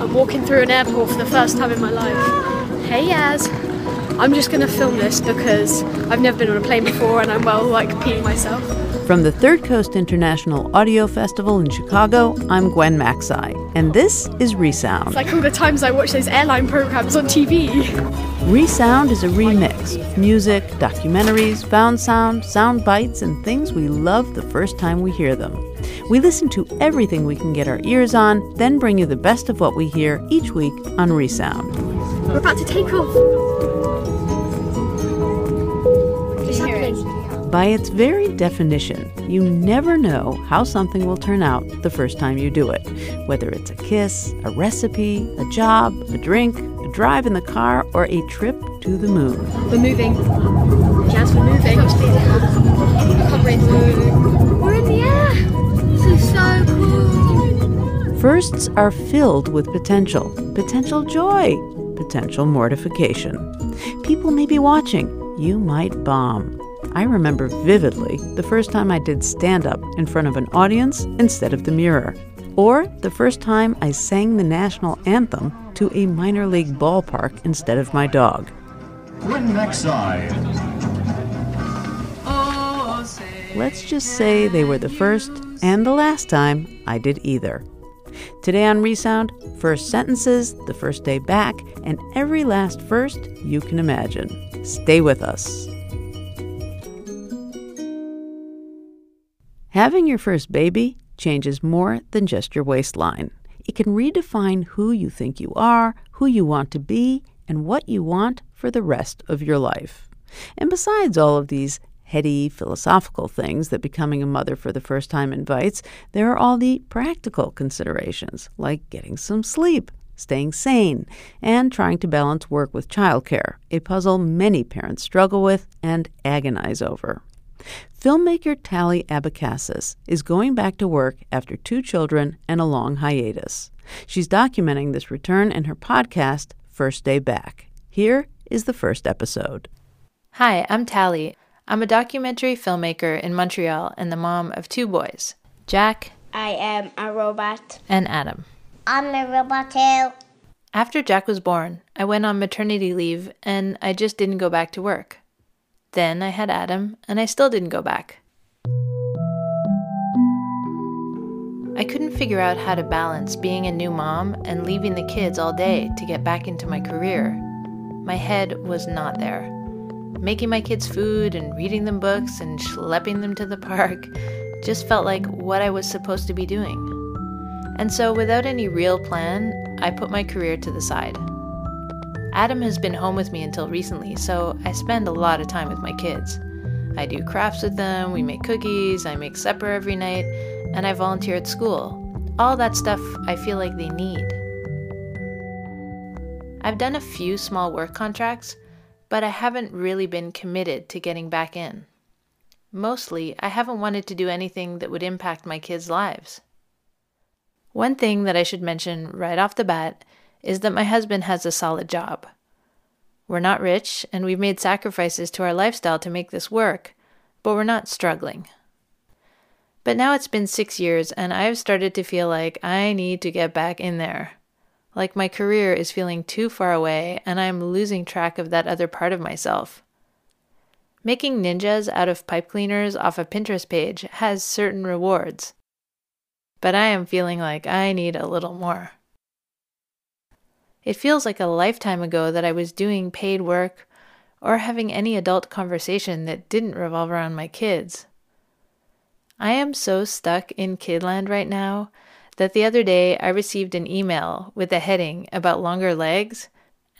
I'm walking through an airport for the first time in my life. Hey Yaz. I'm just gonna film this because I've never been on a plane before and I'm well like peeing myself. From the Third Coast International Audio Festival in Chicago, I'm Gwen Macsai, and this is Resound. It's like all the times I watch those airline programs on TV. Resound is a remix of music, documentaries, found sound, sound bites, and things we love the first time we hear them. We listen to everything we can get our ears on, then bring you the best of what we hear each week on Resound. We're about to take off. By its very definition, you never know how something will turn out the first time you do it. Whether it's a kiss, a recipe, a job, a drink, a drive in the car, or a trip to the moon. We're moving. Jazz, we're moving. We're in the air. This is so cool. Firsts are filled with potential, potential joy, potential mortification. People may be watching. You might bomb. I remember vividly the first time I did stand up in front of an audience instead of the mirror, or the first time I sang the national anthem to a minor league ballpark instead of my dog. Let's just say they were the first and the last time I did either. Today on Resound, first sentences, the first day back, and every last first you can imagine. Stay with us. Having your first baby changes more than just your waistline. It can redefine who you think you are, who you want to be, and what you want for the rest of your life. And besides all of these heady philosophical things that becoming a mother for the first time invites, there are all the practical considerations, like getting some sleep, staying sane, and trying to balance work with childcare, a puzzle many parents struggle with and agonize over. Filmmaker Tally Abecassis is going back to work after two children and a long hiatus. She's documenting this return in her podcast, First Day Back. Here is the first episode. Hi, I'm Tally. I'm a documentary filmmaker in Montreal and the mom of two boys, Jack I am a robot. and Adam. I'm a robot too. After Jack was born, I went on maternity leave and I just didn't go back to work. Then I had Adam and I still didn't go back. I couldn't figure out how to balance being a new mom and leaving the kids all day to get back into my career. My head was not there. Making my kids food and reading them books and schlepping them to the park just felt like what I was supposed to be doing. And so, without any real plan, I put my career to the side. Adam has been home with me until recently, so I spend a lot of time with my kids. I do crafts with them, we make cookies, I make supper every night, and I volunteer at school. All that stuff I feel like they need. I've done a few small work contracts, but I haven't really been committed to getting back in. Mostly, I haven't wanted to do anything that would impact my kids' lives. One thing that I should mention right off the bat is that my husband has a solid job. We're not rich, and we've made sacrifices to our lifestyle to make this work, but we're not struggling. But now it's been six years, and I've started to feel like I need to get back in there. Like my career is feeling too far away, and I'm losing track of that other part of myself. Making ninjas out of pipe cleaners off a Pinterest page has certain rewards, but I am feeling like I need a little more. It feels like a lifetime ago that I was doing paid work or having any adult conversation that didn't revolve around my kids. I am so stuck in kidland right now that the other day I received an email with a heading about longer legs,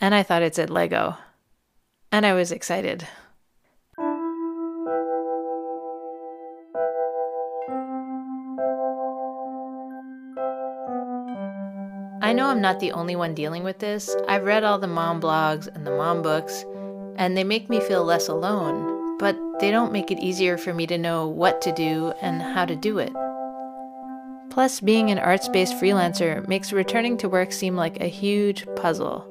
and I thought it said Lego. And I was excited. I know I'm not the only one dealing with this. I've read all the mom blogs and the mom books, and they make me feel less alone, but they don't make it easier for me to know what to do and how to do it. Plus, being an arts based freelancer makes returning to work seem like a huge puzzle.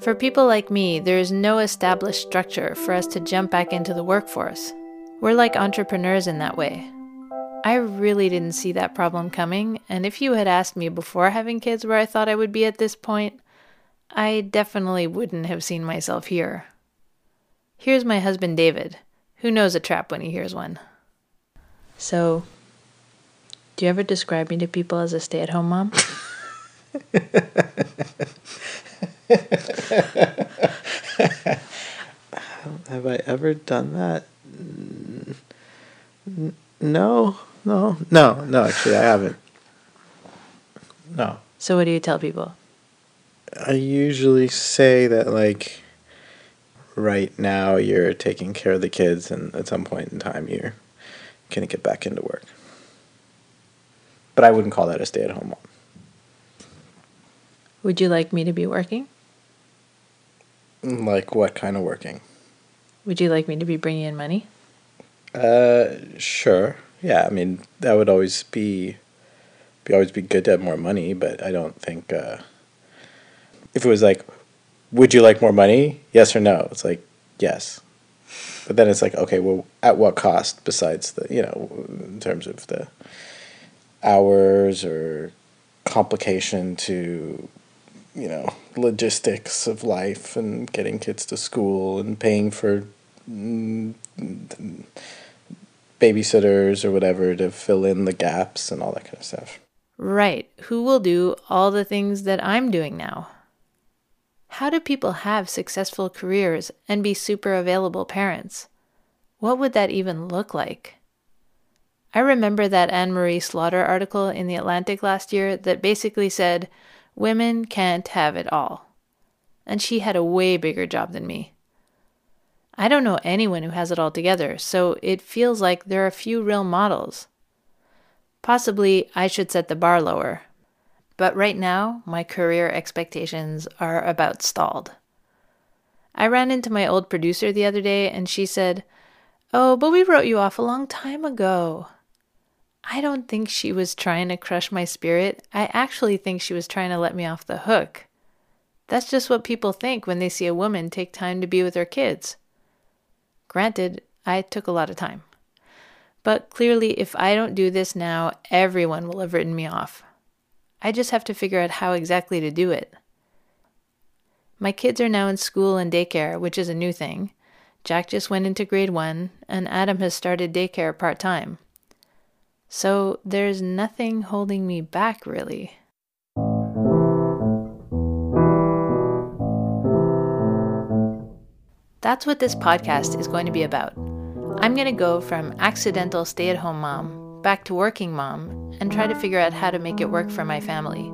For people like me, there is no established structure for us to jump back into the workforce. We're like entrepreneurs in that way. I really didn't see that problem coming, and if you had asked me before having kids where I thought I would be at this point, I definitely wouldn't have seen myself here. Here's my husband David, who knows a trap when he hears one. So, do you ever describe me to people as a stay at home mom? Have I ever done that? No, no, no, no. Actually, I haven't. No. So, what do you tell people? I usually say that like right now you're taking care of the kids and at some point in time you're gonna get back into work. But I wouldn't call that a stay at home mom. Would you like me to be working? Like what kind of working? Would you like me to be bringing in money? Uh sure. Yeah, I mean that would always be be always be good to have more money, but I don't think uh if it was like would you like more money? Yes or no? It's like yes. But then it's like okay, well at what cost besides the, you know, in terms of the hours or complication to you know logistics of life and getting kids to school and paying for mm, babysitters or whatever to fill in the gaps and all that kind of stuff. Right. Who will do all the things that I'm doing now? How do people have successful careers and be super available parents? What would that even look like? I remember that Anne Marie Slaughter article in The Atlantic last year that basically said, Women can't have it all. And she had a way bigger job than me. I don't know anyone who has it all together, so it feels like there are few real models. Possibly I should set the bar lower. But right now, my career expectations are about stalled. I ran into my old producer the other day and she said, Oh, but we wrote you off a long time ago. I don't think she was trying to crush my spirit. I actually think she was trying to let me off the hook. That's just what people think when they see a woman take time to be with her kids. Granted, I took a lot of time. But clearly, if I don't do this now, everyone will have written me off. I just have to figure out how exactly to do it. My kids are now in school and daycare, which is a new thing. Jack just went into grade one, and Adam has started daycare part time. So there's nothing holding me back, really. That's what this podcast is going to be about. I'm going to go from accidental stay at home mom back to working mom and try to figure out how to make it work for my family.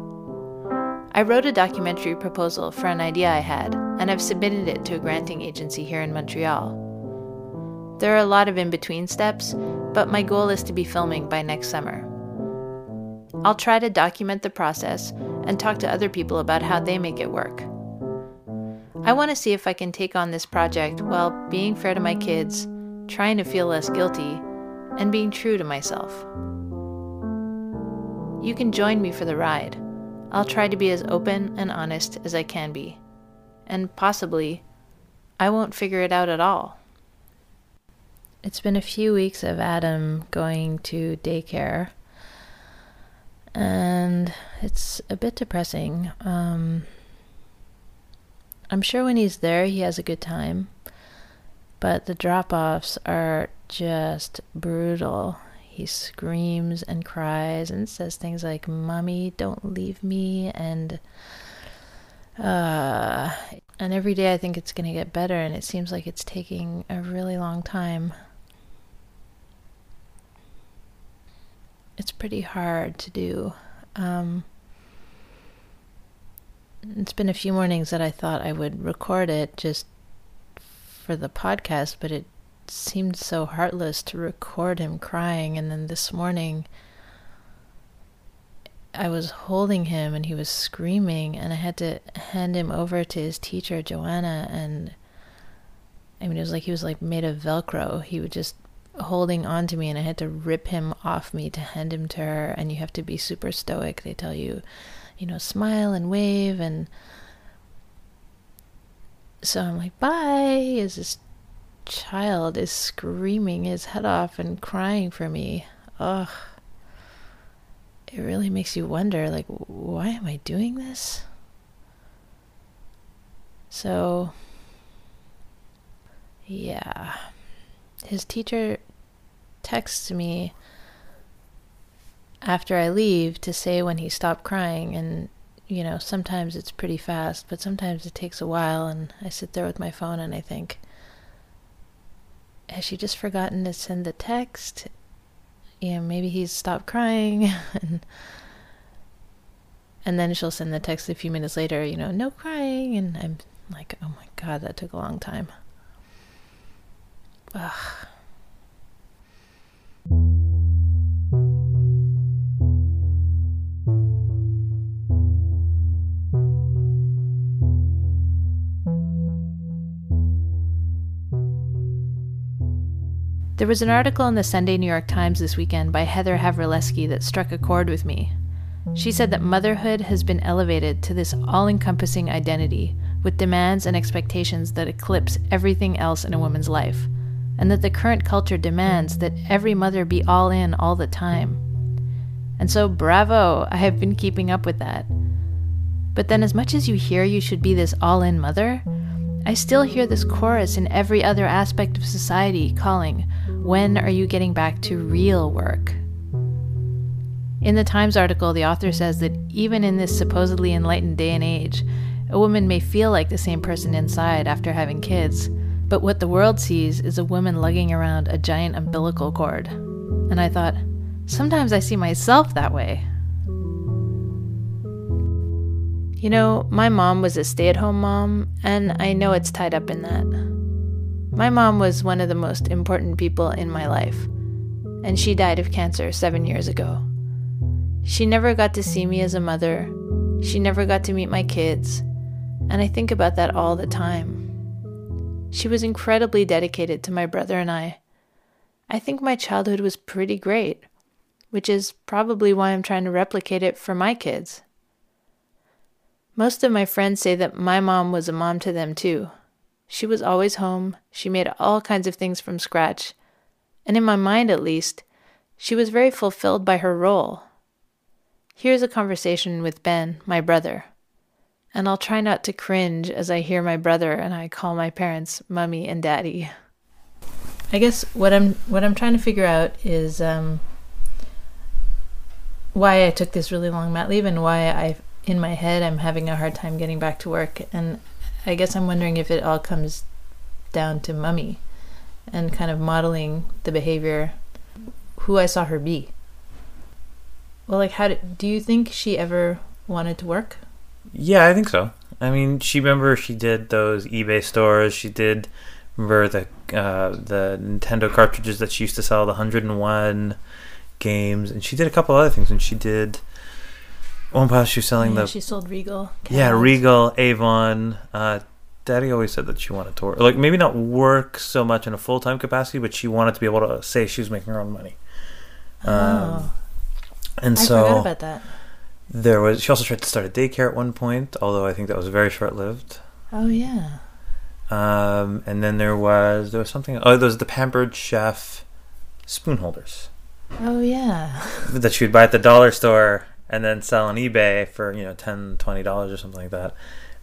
I wrote a documentary proposal for an idea I had, and I've submitted it to a granting agency here in Montreal. There are a lot of in between steps, but my goal is to be filming by next summer. I'll try to document the process and talk to other people about how they make it work. I want to see if I can take on this project while being fair to my kids, trying to feel less guilty, and being true to myself. You can join me for the ride. I'll try to be as open and honest as I can be. And possibly, I won't figure it out at all. It's been a few weeks of Adam going to daycare, and it's a bit depressing. Um, I'm sure when he's there, he has a good time, but the drop offs are just brutal. He screams and cries and says things like, Mommy, don't leave me, and uh, and every day I think it's going to get better, and it seems like it's taking a really long time. It's pretty hard to do. Um, it's been a few mornings that I thought I would record it just for the podcast, but it seemed so heartless to record him crying. And then this morning, I was holding him and he was screaming, and I had to hand him over to his teacher, Joanna. And I mean, it was like he was like made of Velcro. He would just holding on to me, and I had to rip him off me to hand him to her. And you have to be super stoic. They tell you, you know, smile and wave. And so I'm like, bye, as this child is screaming his head off and crying for me. ugh. It really makes you wonder like why am I doing this? So yeah. His teacher texts me after I leave to say when he stopped crying and you know, sometimes it's pretty fast, but sometimes it takes a while and I sit there with my phone and I think has she just forgotten to send the text? You know, maybe he's stopped crying and and then she'll send the text a few minutes later, you know, no crying and I'm like, "Oh my god, that took a long time." Ugh. There was an article in the Sunday New York Times this weekend by Heather Havrilesky that struck a chord with me. She said that motherhood has been elevated to this all encompassing identity with demands and expectations that eclipse everything else in a woman's life, and that the current culture demands that every mother be all in all the time. And so, bravo, I have been keeping up with that. But then, as much as you hear you should be this all in mother, I still hear this chorus in every other aspect of society calling, When are you getting back to real work? In the Times article, the author says that even in this supposedly enlightened day and age, a woman may feel like the same person inside after having kids, but what the world sees is a woman lugging around a giant umbilical cord. And I thought, sometimes I see myself that way. You know, my mom was a stay at home mom, and I know it's tied up in that. My mom was one of the most important people in my life, and she died of cancer seven years ago. She never got to see me as a mother, she never got to meet my kids, and I think about that all the time. She was incredibly dedicated to my brother and I. I think my childhood was pretty great, which is probably why I'm trying to replicate it for my kids. Most of my friends say that my mom was a mom to them too. She was always home, she made all kinds of things from scratch, and in my mind at least, she was very fulfilled by her role. Here's a conversation with Ben, my brother, and I'll try not to cringe as I hear my brother and I call my parents mummy and daddy. I guess what I'm what I'm trying to figure out is um, why I took this really long mat leave and why I in my head I'm having a hard time getting back to work and I guess I'm wondering if it all comes down to mummy and kind of modeling the behavior who I saw her be. Well, like how did, do you think she ever wanted to work? Yeah, I think so. I mean, she remember she did those eBay stores. She did remember the uh, the Nintendo cartridges that she used to sell, the hundred and one games, and she did a couple other things. And she did one part she was selling Yeah, the she sold Regal. yeah. Regal Avon. Uh, Daddy always said that she wanted to work, like maybe not work so much in a full time capacity, but she wanted to be able to say she was making her own money. Um, Oh, and I so forgot about that. there was. She also tried to start a daycare at one point, although I think that was very short lived. Oh yeah. Um, and then there was there was something. Oh, there was the Pampered Chef spoon holders Oh yeah. that she would buy at the dollar store and then sell on eBay for you know ten twenty dollars or something like that.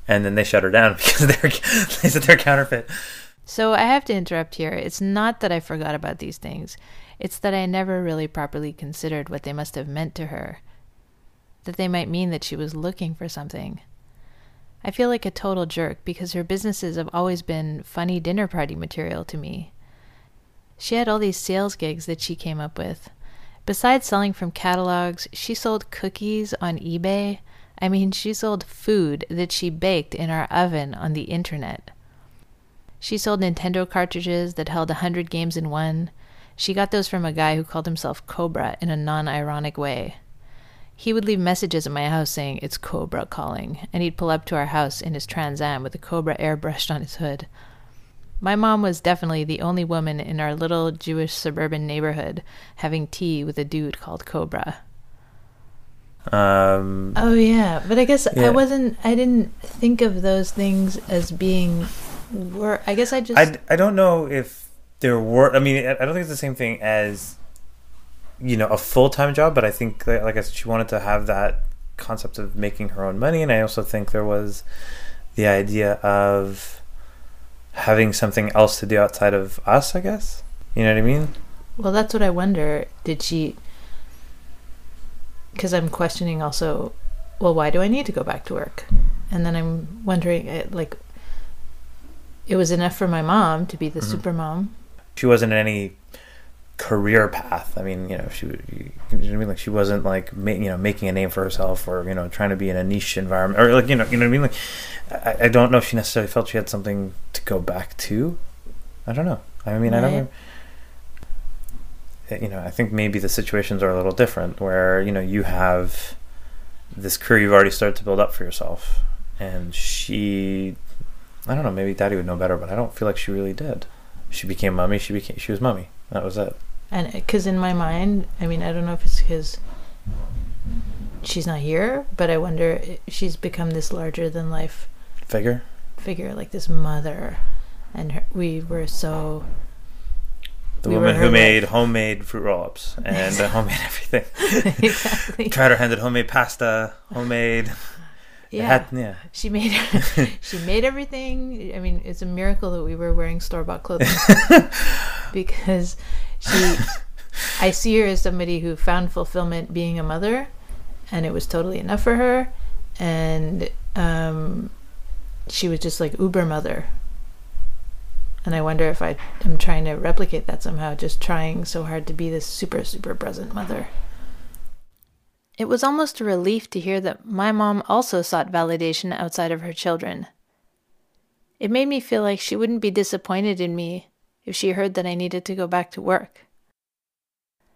And then they shut her down because they're they said they're counterfeit. So I have to interrupt here. It's not that I forgot about these things. It's that I never really properly considered what they must have meant to her. That they might mean that she was looking for something. I feel like a total jerk because her businesses have always been funny dinner party material to me. She had all these sales gigs that she came up with. Besides selling from catalogs, she sold cookies on eBay. I mean, she sold food that she baked in our oven on the internet. She sold Nintendo cartridges that held a hundred games in one. She got those from a guy who called himself Cobra in a non ironic way. He would leave messages at my house saying, It's Cobra calling, and he'd pull up to our house in his Trans Am with a Cobra airbrushed on his hood. My mom was definitely the only woman in our little Jewish suburban neighborhood having tea with a dude called Cobra. Um, Oh yeah, but I guess Yeah. I wasn't. I didn't think of those things as being work. I guess I just. I, I don't know if there were. I mean, I I don't think it's the same thing as you know, a full time job, but I think, like like I said, she wanted to have that concept of making her own money, and I also think there was the idea of having something else to do outside of us. I guess you know what I mean. Well, that's what I wonder. Did she? Because I'm questioning also. Well, why do I need to go back to work? And then I'm wondering, eh, like, it was enough for my mom to be the super mom. She wasn't in any career path. I mean, you know, she, you know what I mean? Like, she wasn't like, ma- you know, making a name for herself or you know, trying to be in a niche environment or like, you know, you know what I mean? Like, I, I don't know if she necessarily felt she had something to go back to. I don't know. I mean, I don't. You know, I think maybe the situations are a little different where you know you have this career you've already started to build up for yourself, and she, I don't know, maybe Daddy would know better, but I don't feel like she really did. She became mummy. She became she was mummy. That was it. And uh, because in my mind, I mean, I don't know if it's because she's not here, but I wonder if she's become this larger than life Figure. figure, like this mother. And her, we were so. The We woman who life. made homemade fruit roll-ups and uh, homemade everything. exactly. Tried her hand at homemade pasta, homemade. Yeah. Yeah. She made she made everything. I mean, it's a miracle that we were wearing store bought clothing because she. I see her as somebody who found fulfillment being a mother, and it was totally enough for her, and um, she was just like uber mother. And I wonder if I am trying to replicate that somehow, just trying so hard to be this super super present mother. It was almost a relief to hear that my mom also sought validation outside of her children. It made me feel like she wouldn't be disappointed in me if she heard that I needed to go back to work.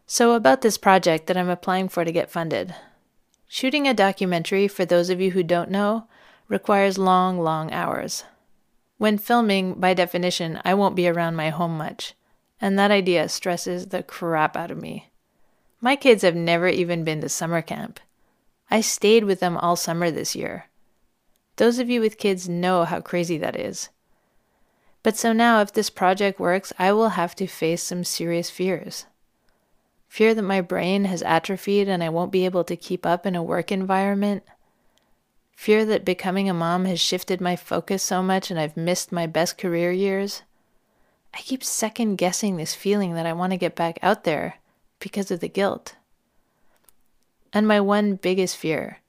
So, about this project that I'm applying for to get funded. Shooting a documentary, for those of you who don't know, requires long, long hours. When filming, by definition, I won't be around my home much, and that idea stresses the crap out of me. My kids have never even been to summer camp. I stayed with them all summer this year. Those of you with kids know how crazy that is. But so now, if this project works, I will have to face some serious fears. Fear that my brain has atrophied and I won't be able to keep up in a work environment. Fear that becoming a mom has shifted my focus so much and I've missed my best career years. I keep second guessing this feeling that I want to get back out there because of the guilt. And my one biggest fear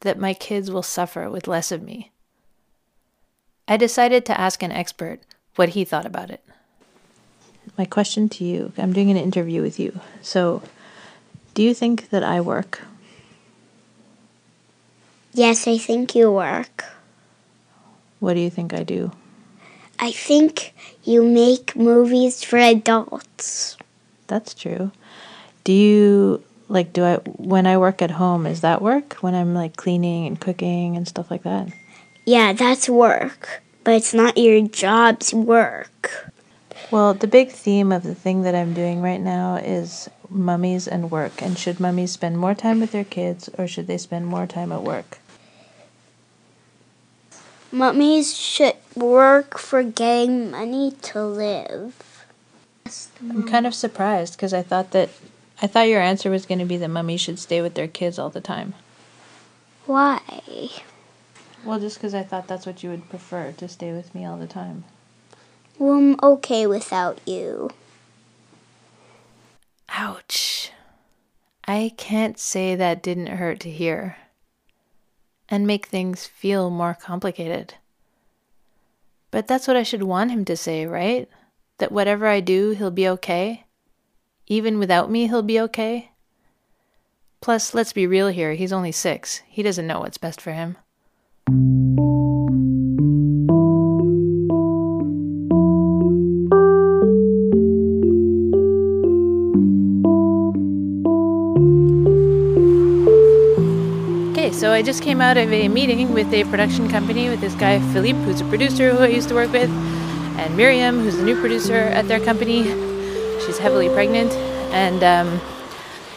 that my kids will suffer with less of me. I decided to ask an expert what he thought about it. My question to you I'm doing an interview with you. So, do you think that I work? Yes, I think you work. What do you think I do? I think you make movies for adults. That's true. Do you like do I when I work at home is that work when I'm like cleaning and cooking and stuff like that? Yeah, that's work, but it's not your job's work. Well, the big theme of the thing that I'm doing right now is mummies and work. And should mummies spend more time with their kids or should they spend more time at work? Mummies should work for getting money to live. I'm kind of surprised because I thought that I thought your answer was going to be that mummies should stay with their kids all the time. Why? Well, just because I thought that's what you would prefer to stay with me all the time. Well, I'm okay without you. Ouch. I can't say that didn't hurt to hear and make things feel more complicated. But that's what I should want him to say, right? That whatever I do, he'll be okay? Even without me, he'll be okay? Plus, let's be real here, he's only six. He doesn't know what's best for him. Okay, so I just came out of a meeting with a production company with this guy, Philippe, who's a producer who I used to work with, and Miriam, who's the new producer at their company. She's heavily pregnant, and um,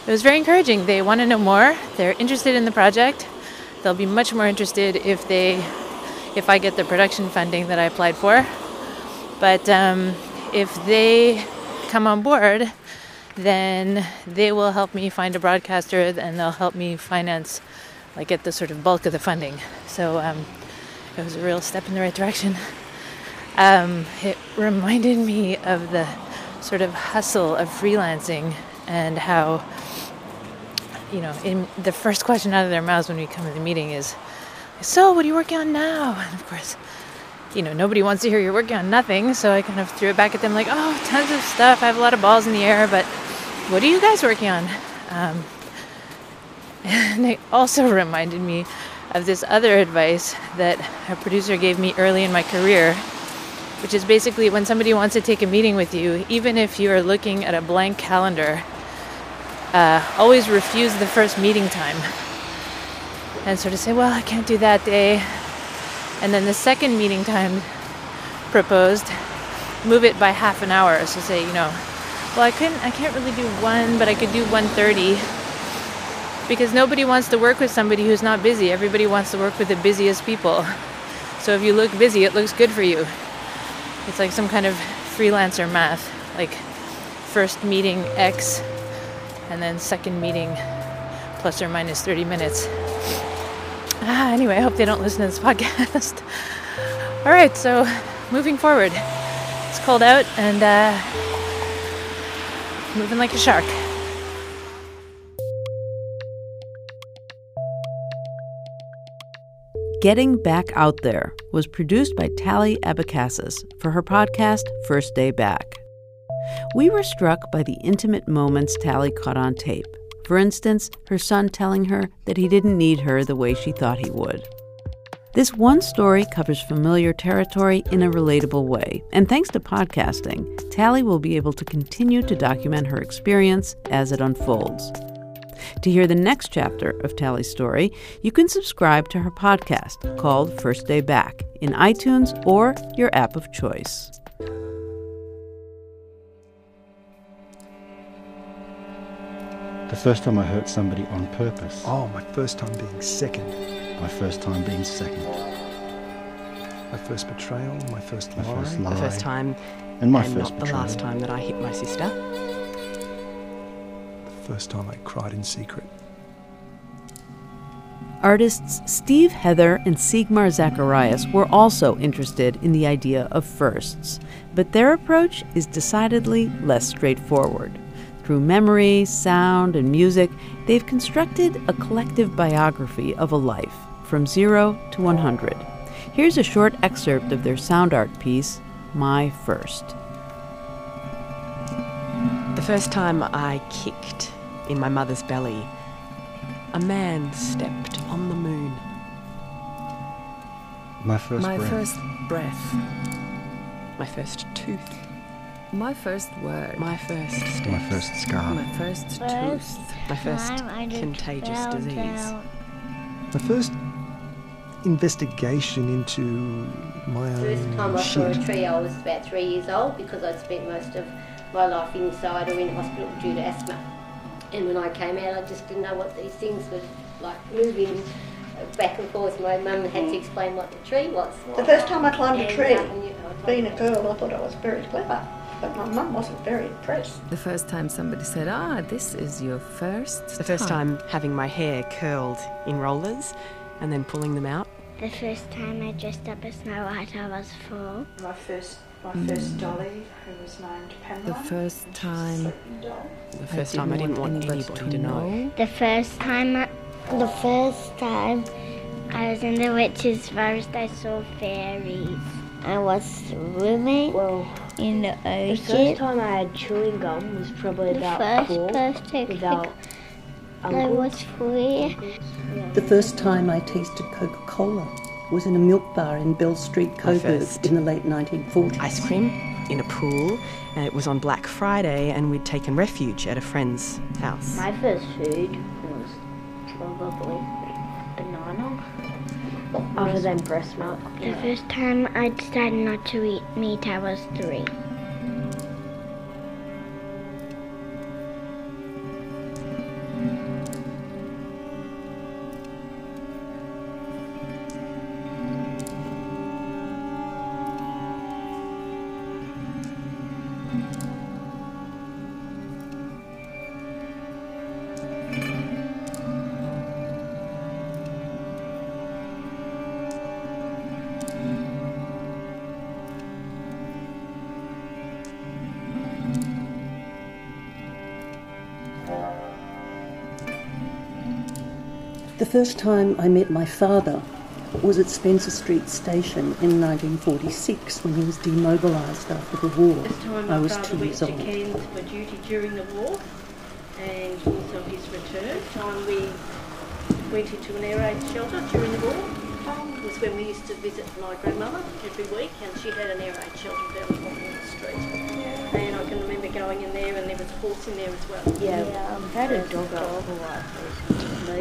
it was very encouraging. They want to know more. They're interested in the project. They'll be much more interested if they, if I get the production funding that I applied for. But um, if they come on board, then they will help me find a broadcaster and they'll help me finance, like, get the sort of bulk of the funding. So um, it was a real step in the right direction. Um, it reminded me of the sort of hustle of freelancing and how, you know, in the first question out of their mouths when we come to the meeting is, So, what are you working on now? And of course, you know, nobody wants to hear you're working on nothing. So I kind of threw it back at them like, oh, tons of stuff. I have a lot of balls in the air, but what are you guys working on? Um, and it also reminded me of this other advice that a producer gave me early in my career, which is basically when somebody wants to take a meeting with you, even if you are looking at a blank calendar, uh, always refuse the first meeting time and sort of say, well, I can't do that day. And then the second meeting time proposed, move it by half an hour. So say, you know, well, I couldn't, I can't really do one, but I could do 130 because nobody wants to work with somebody who's not busy. Everybody wants to work with the busiest people. So if you look busy, it looks good for you. It's like some kind of freelancer math, like first meeting X, and then second meeting plus or minus 30 minutes. Ah, anyway, I hope they don't listen to this podcast. All right, so moving forward. It's cold out and uh, moving like a shark. Getting Back Out There was produced by Tally Abecassis for her podcast First Day Back. We were struck by the intimate moments Tally caught on tape. For instance, her son telling her that he didn't need her the way she thought he would. This one story covers familiar territory in a relatable way, and thanks to podcasting, Tally will be able to continue to document her experience as it unfolds. To hear the next chapter of Tally's story, you can subscribe to her podcast called First Day Back in iTunes or your app of choice. The first time I hurt somebody on purpose. Oh, my first time being second. My first time being second. My first betrayal, my first My lie. first lie. The first time, And my and first not the last time that I hit my sister. The first time I cried in secret. Artists Steve Heather and Siegmar Zacharias were also interested in the idea of firsts, but their approach is decidedly less straightforward. Through memory, sound, and music, they've constructed a collective biography of a life, from zero to 100. Here's a short excerpt of their sound art piece, My First. The first time I kicked in my mother's belly, a man stepped on the moon. My first My breath. first breath. My first tooth. My first word. My first step. My first scar. My first First tooth. My first time I just contagious fell disease. down. My first investigation into my First time own I saw a tree, I was about three years old because I'd spent most of my life inside or in hospital due to asthma. And when I came out, I just didn't know what these things were like moving back and forth. My mum had to explain what the tree was. The first time I climbed a tree, you- I being a girl, I thought I was very clever, but my mum wasn't very impressed. The first time somebody said, ah, this is your first The first time having my hair curled in rollers and then pulling them out. The first time I dressed up as Snow White, I was four. My first, my Mm. first dolly, who was named Pamela. The first time The first time I didn't want anybody to know. The first time, I, the first time I was in the witch's forest, I saw fairies. I was swimming in the ocean. The first time I had chewing gum was probably The about first four. person Without I was three. The first time I tasted Coca Cola was in a milk bar in Bell Street, My Coburg, in the late 1940s. Ice cream in a pool. And it was on Black Friday, and we'd taken refuge at a friend's house. My first food was probably banana. Other than breast milk. The first time I decided not to eat meat, I was three. First time I met my father was at Spencer Street Station in 1946 when he was demobilised after the war. I my was father two went years to old. Cairns for duty during the war and also his return. Time we went into an air raid shelter during the war was when we used to visit my grandmother every week and she had an air raid shelter down the going in there and there was a horse in there as well. Yeah, um, I've had a dog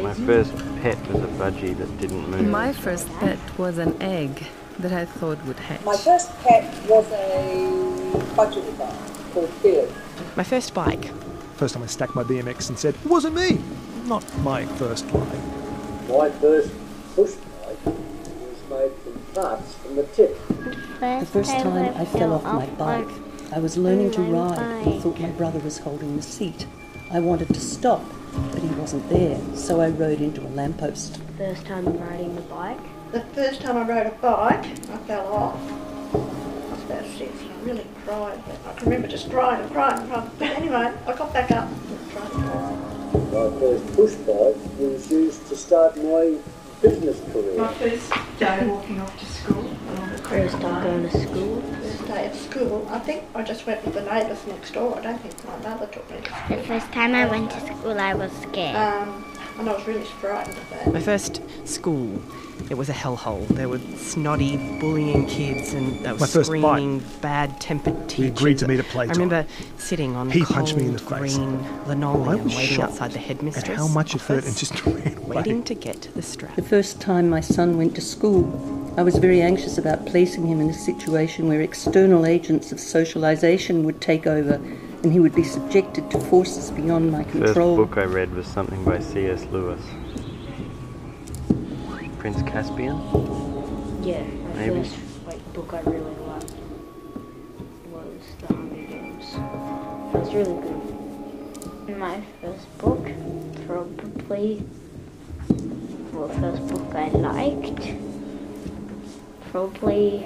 My first pet was a budgie that didn't move. My first pet was an egg that I thought would hatch. My first pet was a budgie dog called Billy. My first bike. First time I stacked my BMX and said, it wasn't me. Not my first line. My first push bike was made from parts from the tip. The first time I fell off my bike, I was learning to oh, ride and thought my brother was holding the seat. I wanted to stop, but he wasn't there, so I rode into a lamppost. First time riding the bike. The first time I rode a bike, I fell off. I was about six and I really cried, but I can remember just crying and crying and crying. But anyway, I got back up and tried to. My first push bike was used to start my business career. My first day walking off to school. First time going to school. First day at school. I think I just went with the neighbours next door. I don't think my mother took me. The first time I went to school, I was scared. Um, and I was really frightened of that. My first school, it was a hellhole. There were snotty, bullying kids and they were My first bike. screaming, bad-tempered teachers. We agreed to meet at playtime. I remember sitting on He cold punched me in the face. green I linoleum was waiting outside the headmistress. at how much it hurt and just ran away. waiting to get the strap. The first time my son went to school, I was very anxious about placing him in a situation where external agents of socialization would take over and he would be subjected to forces beyond my First control. book I read was something by C.S. Lewis. Prince Caspian? Yeah, my Maybe. first like, book I really liked was The Hunger Games. It was really good. My first book, probably, well, first book I liked, probably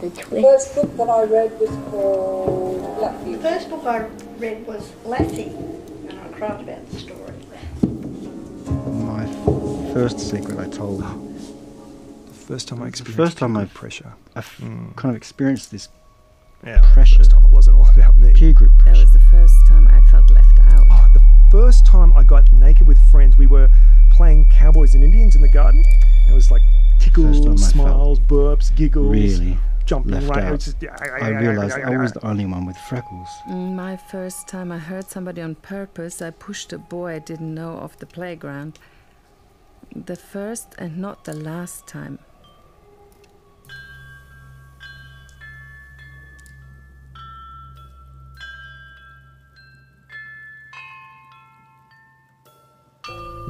The The Twist. first book that I read was called Black The first book I read was Lassie, and I cried about the story. My first secret I told. The first time I The experienced first time I group pressure. I f- Mm. kind of experienced this Yeah, pressure. First time it wasn't all about me. peer group pressure. That pressure. was the first time I felt left out. Oh, the first time I got naked with friends, we were playing cowboys and Indians in the garden. It was like First tickles, smiles, burps, giggles, really jumping left around. It out. was just- yeah, yeah, I realized I was the only one with freckles. Mm, My first time I hurt somebody on purpose, I pushed a boy I didn't know off the playground. The first and not the last time.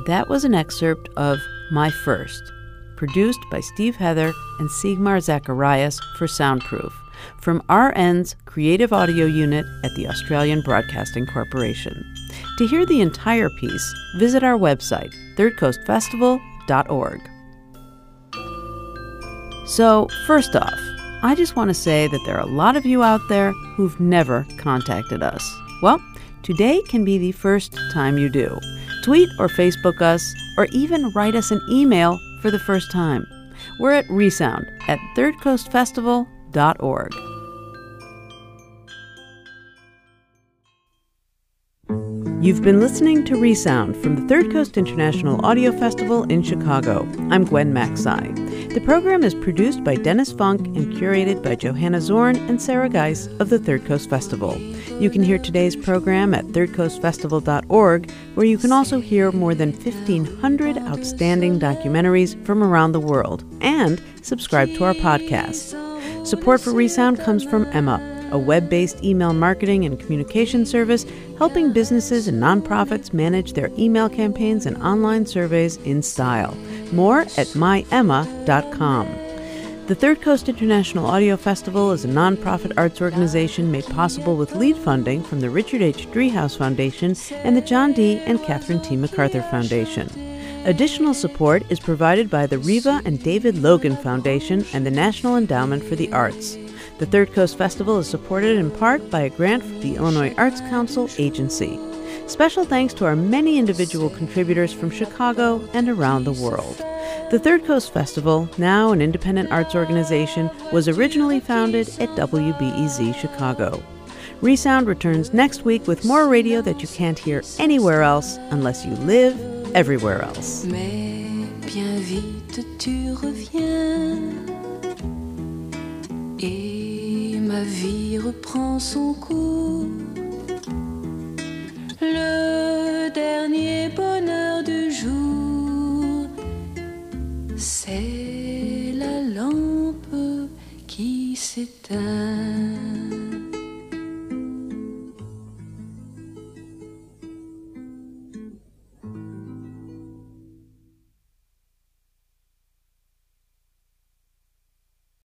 That was an excerpt of My First, produced by Steve Heather and Siegmar Zacharias for Soundproof, from RN's Creative Audio Unit at the Australian Broadcasting Corporation. To hear the entire piece, visit our website, thirdcoastfestival.org. So, first off, I just want to say that there are a lot of you out there who've never contacted us. Well, today can be the first time you do. Tweet or Facebook us, or even write us an email for the first time. We're at Resound at thirdcoastfestival.org. You've been listening to Resound from the Third Coast International Audio Festival in Chicago. I'm Gwen Macsai. The program is produced by Dennis Funk and curated by Johanna Zorn and Sarah Geis of the Third Coast Festival. You can hear today's program at thirdcoastfestival.org, where you can also hear more than 1,500 outstanding documentaries from around the world and subscribe to our podcast. Support for Resound comes from Emma, a web based email marketing and communication service helping businesses and nonprofits manage their email campaigns and online surveys in style. More at myemma.com. The Third Coast International Audio Festival is a nonprofit arts organization made possible with lead funding from the Richard H. Driehaus Foundation and the John D. and Catherine T. MacArthur Foundation. Additional support is provided by the Riva and David Logan Foundation and the National Endowment for the Arts. The Third Coast Festival is supported in part by a grant from the Illinois Arts Council Agency. Special thanks to our many individual contributors from Chicago and around the world. The Third Coast Festival, now an independent arts organization, was originally founded at WBEZ Chicago. Resound returns next week with more radio that you can't hear anywhere else unless you live everywhere else. Bien vite tu reviens et ma vie reprend son cours. Le dernier bonheur du jour, c'est la lampe qui s'éteint.